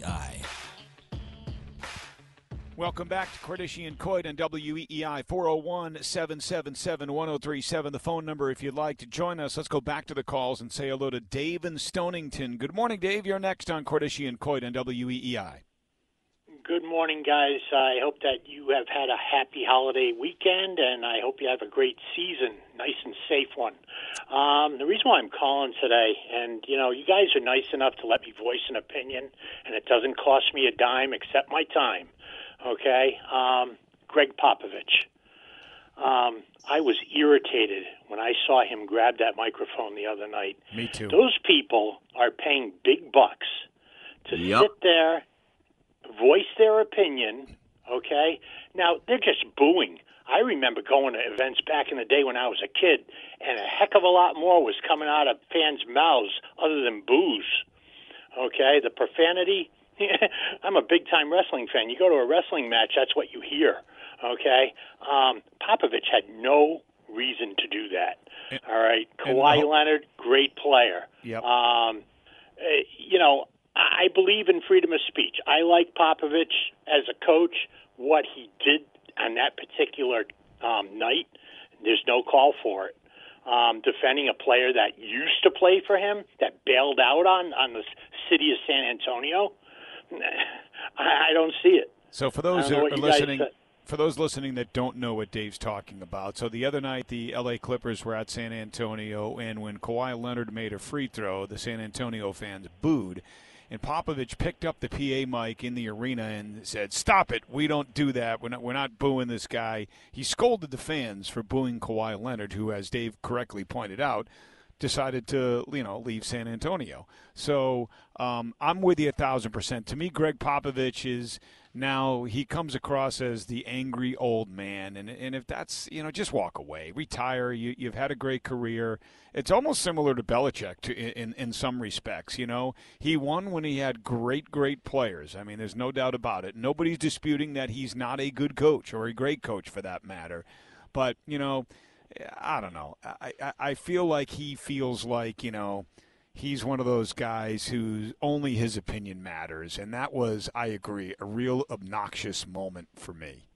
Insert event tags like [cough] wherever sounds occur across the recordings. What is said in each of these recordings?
WEEI. Welcome back to Cordischi and Coit on WEEI 401 777 1037. The phone number if you'd like to join us. Let's go back to the calls and say hello to Dave in Stonington. Good morning, Dave. You're next on Cordischi and Coit on WEEI. Good morning, guys. I hope that you have had a happy holiday weekend, and I hope you have a great season, nice and safe one. Um, the reason why I'm calling today, and you know, you guys are nice enough to let me voice an opinion, and it doesn't cost me a dime except my time. Okay, um, Gregg Popovich. Um, I was irritated when I saw him grab that microphone the other night. Me too. Those people are paying big bucks to Yep. sit there, voice their opinion. Okay, now they're just booing. I remember going to events back in the day when I was a kid, and a heck of a lot more was coming out of fans' mouths other than boos. Okay, the profanity. [laughs] I'm a big time wrestling fan. You go to a wrestling match, that's what you hear. Okay, um, Popovich had no reason to do that. All right, and Kawhi Leonard, great player. Yep. Um, uh, you know, I believe in freedom of speech. I like Popovich as a coach. What he did on that particular um, night, there's no call for it. Um, defending a player that used to play for him, that bailed out on on the city of San Antonio, [laughs] I, I don't see it. So for those are guys listening, for those listening that don't know what Dave's talking about, so the other night the L.A. Clippers were at San Antonio, and when Kawhi Leonard made a free throw, the San Antonio fans booed. And Popovich picked up the PA mic in the arena and said, "Stop it! We don't do that. We're not. We're not booing this guy." He scolded the fans for booing Kawhi Leonard, who, as Dave correctly pointed out, decided to you know leave San Antonio. So um, I'm with you a thousand percent. To me, Greg Popovich is now he comes across as the angry old man, and and if that's you know just walk away, retire. You you've had a great career. It's almost similar to Belichick to, in in some respects. You know he won when he had great great players. I mean, there's no doubt about it. Nobody's disputing that he's not a good coach or a great coach for that matter. But you know. I don't know. I, I, I feel like he feels like, you know, he's one of those guys who only his opinion matters. And that was, I agree, a real obnoxious moment for me.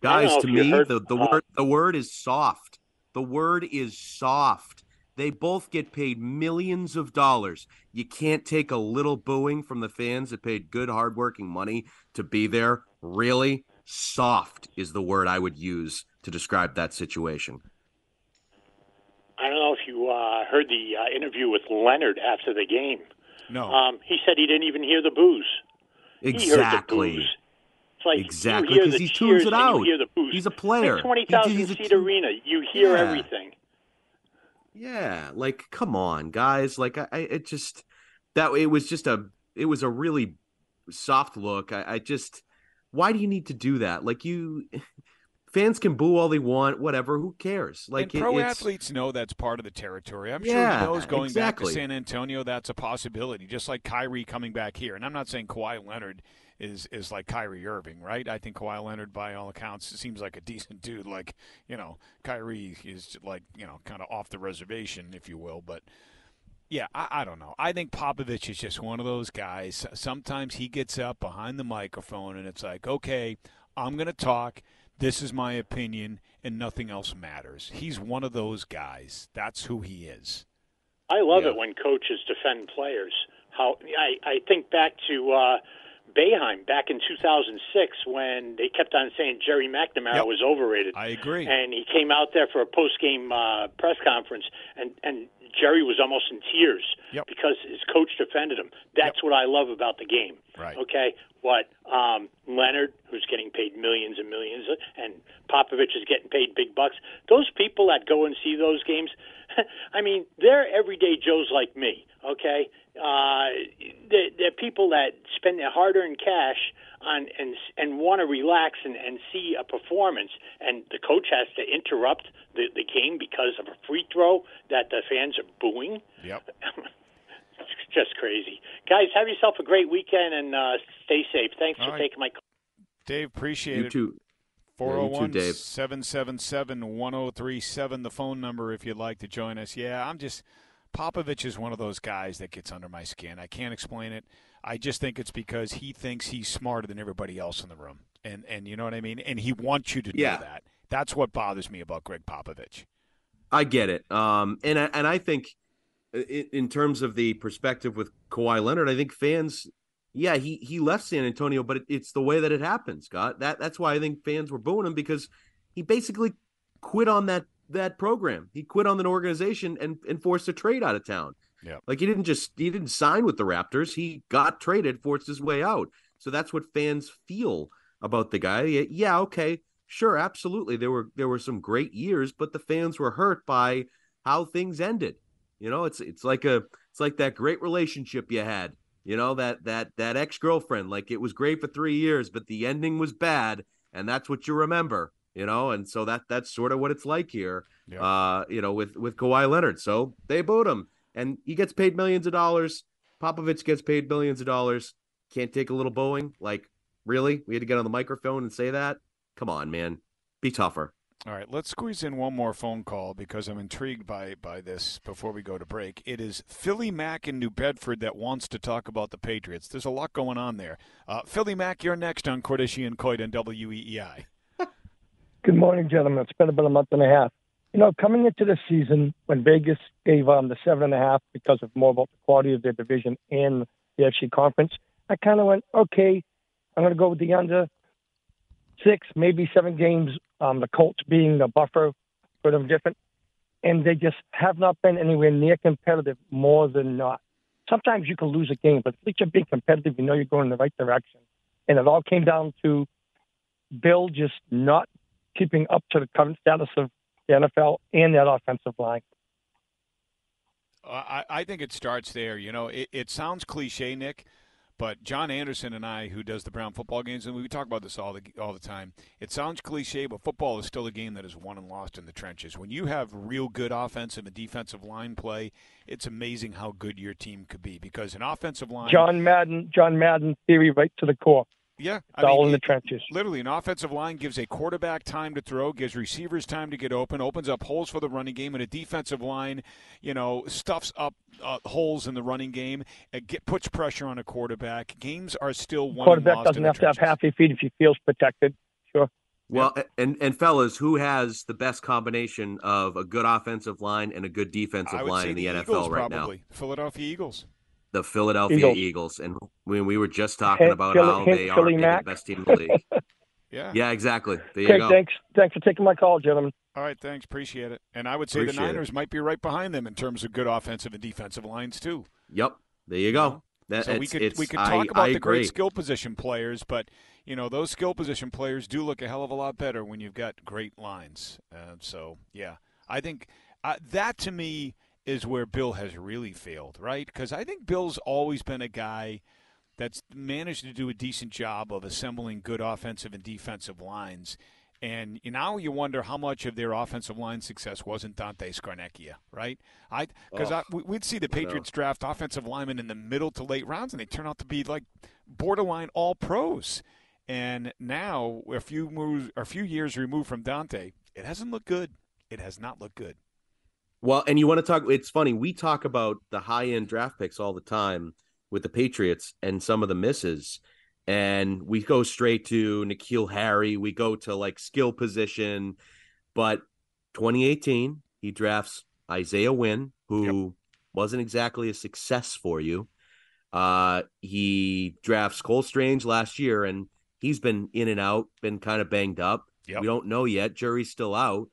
Guys, to me, heard- the, the word the word is soft. The word is soft. They both get paid millions of dollars. You can't take a little booing from the fans that paid good, hardworking money to be there. Really, soft is the word I would use to describe that situation. I don't know if you uh, heard the uh, interview with Leonard after the game. No. Um, he said he didn't even hear the boos. He heard the Exactly. boos. It's like Exactly, you hear 'cause the he tunes it out. You hear the boos. He's a player. Twenty thousand seat tu- arena. You hear Yeah. everything. Yeah, like come on, guys. Like I, I it just that it was just a it was a really soft look. I, I just why do you need to do that? Like you fans can boo all they want, whatever. Who cares? Like and pro it, athletes know that's part of the territory. I'm Yeah, sure he knows going exactly. back to San Antonio, that's a possibility. Just like Kyrie coming back here. And I'm not saying Kawhi Leonard is is like Kyrie Irving, right? I think Kawhi Leonard, by all accounts, seems like a [laughs] decent dude. Like you know, Kyrie is like you know, kind of off the reservation, if you will. But yeah, I, I don't know. I think Popovich is just one of those guys. Sometimes he gets up behind the microphone and it's like, okay, I'm going to talk. This is my opinion, and nothing else matters. He's one of those guys. That's who he is. I love Yeah. it when coaches defend players. How I, I think back to uh, Boeheim back in 2006 when they kept on saying Gerry McNamara Yep. was overrated. I agree. and he came out there for a post game uh, press conference, and and Gerry was almost in tears Yep. because his coach defended him. That's what I love about the game. Right. Okay. What um, Leonard, who's getting paid millions and millions, and Popovich is getting paid big bucks. Those people that go and see those games, [laughs] I mean, they're everyday Joes like me. Okay. Uh, they're, they're people that spend their hard-earned cash on and and want to relax and, and see a performance, and the coach has to interrupt the, the game because of a free throw that the fans are booing. Yep. It's [laughs] just crazy, guys. Have yourself a great weekend and uh, stay safe. Thanks All for right. taking my call. Dave, appreciate you it. too. 401 Dave. 777 1037, the phone number if you'd like to join us. Yeah, I'm just. Popovich is one of those guys that gets under my skin. I can't explain it. I just think it's because he thinks he's smarter than everybody else in the room, and and you know what I mean. And he wants you to Yeah. do that. That's what bothers me about Greg Popovich. I get it. Um, and I, and I think in, in terms of the perspective with Kawhi Leonard, I think fans, yeah, he he left San Antonio, but it, it's the way that it happened, Scott. That that's why I think fans were booing him because he basically quit on that that program. He quit on the organization and and forced a trade out of town. Yeah. Like he didn't just he didn't sign with the Raptors. He got traded, forced his way out. So that's what fans feel about the guy. Yeah, okay, sure, absolutely. There were there were some great years, but the fans were hurt by how things ended. You know, it's it's like a it's like that great relationship you had. You know that that that ex girlfriend. Like it was great for three years, but the ending was bad, and that's what you remember. You know, and so that that's sort of what it's like here. Yeah. Uh, you know, with with Kawhi Leonard. So they booed him, and he gets paid millions of dollars. Popovich gets paid millions of dollars. Can't take a little bowing. Like really, we had to get on the microphone and say that. Come on, man, be tougher. All right, let's squeeze in one more phone call because I'm intrigued by by this before we go to break. It is Philly Mac in New Bedford that wants to talk about the Patriots. There's a lot going on there. Uh, Philly Mac, you're next on Cordischi and Coit E WEEI. Good morning, gentlemen. It's been about a month and a half. You know, coming into the season when Vegas gave um the seven and a half because of more about the quality of their division and the FC conference, I kind of went, okay, I'm going to go with the under six, maybe seven games. Um, the Colts being the buffer for them different, and they just have not been anywhere near competitive more than not. Sometimes you can lose a game, but at least you're being competitive. You know you're going in the right direction, and it all came down to Bill just not keeping up to the current status of the NFL and that offensive line. I, I think it starts there. You know, it, it sounds cliche, Nick, but John Anderson and I, who does the Brown football games, and we talk about this all the all the time. It sounds cliche, but football is still a game that is won and lost in the trenches. When you have real good offensive and a defensive line play, it's amazing how good your team could be because an offensive line. John Madden, John Madden theory right to the core. Yeah, It's all in the trenches. Literally, an offensive line gives a quarterback time to throw, gives receivers time to get open, opens up holes for the running game, and a defensive line, you know, stuffs up uh, holes in the running game, and get, puts pressure on a quarterback. Games are still won and Quarterback lost doesn't in the have to have half their feet if he feels protected. Sure. Well, and and fellas, who has the best combination of a good offensive line and a good defensive line say in the, NFL Eagles, right probably. now? Philadelphia Eagles. The Philadelphia Eagles. Eagles. And when we were just talking Hint, about Philly- how hint, they are Philly maybe the best team in the league. [laughs] Yeah. yeah, exactly. There you Okay, go. thanks. Thanks for taking my call, gentlemen. All right, thanks. Appreciate it. And I would say Appreciate the it. Niners might be right behind them in terms of good offensive and defensive lines too. Yep. There you go. That, so we could it's- we could I- talk about I the great skill position players, but you know those skill position players do look a hell of a lot better when you've got great lines. Uh, so yeah, I think uh, that to me is where Bill has really failed, right? Because I think Bill's always been a guy that's managed to do a decent job of assembling good offensive and defensive lines. And now you wonder how much of their offensive line success wasn't Dante Scarnecchia, right? I because Oh, we, we'd see the Patriots draft offensive linemen in the middle to late rounds, and they turn out to be like borderline all pros. And now, a few moves, a few years removed from Dante, it hasn't looked good. It has not looked good. Well, and you want to talk? It's funny. We talk about the high end draft picks all the time with the Patriots and some of the misses, and we go straight to N'Keal Harry. We go to like skill position, but 2018 he drafts Isaiah Wynn, who wasn't exactly a success for you. Uh, he drafts Cole Strange last year, and he's been in and out, been kind of banged up. Yep. We don't know yet. Jury's still out,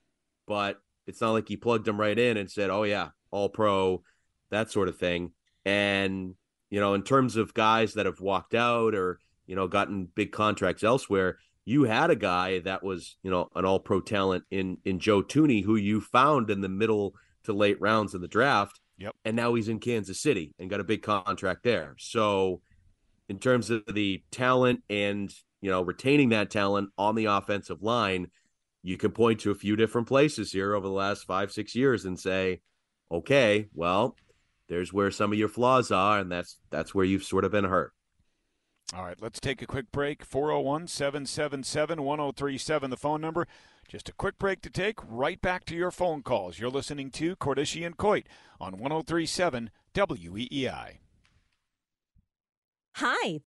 but it's not like he plugged him right in and said, "Oh yeah, all pro," that sort of thing. And you know, in terms of guys that have walked out or you know gotten big contracts elsewhere, you had a guy that was you know an all pro talent in in Joe Thuney, who you found in the middle to late rounds of the draft. Yep. And now he's in Kansas City and got a big contract there. So, in terms of the talent and you know retaining that talent on the offensive line, you can point to a few different places here over the last five six years and say, okay, well, there's where some of your flaws are, and that's that's where you've sort of been hurt. All right, let's take a quick break. 401 777 1037, the phone number. Just a quick break to take. Right back to your phone calls. You're listening to Cordischi and Coit on 1037 WEEI. Hi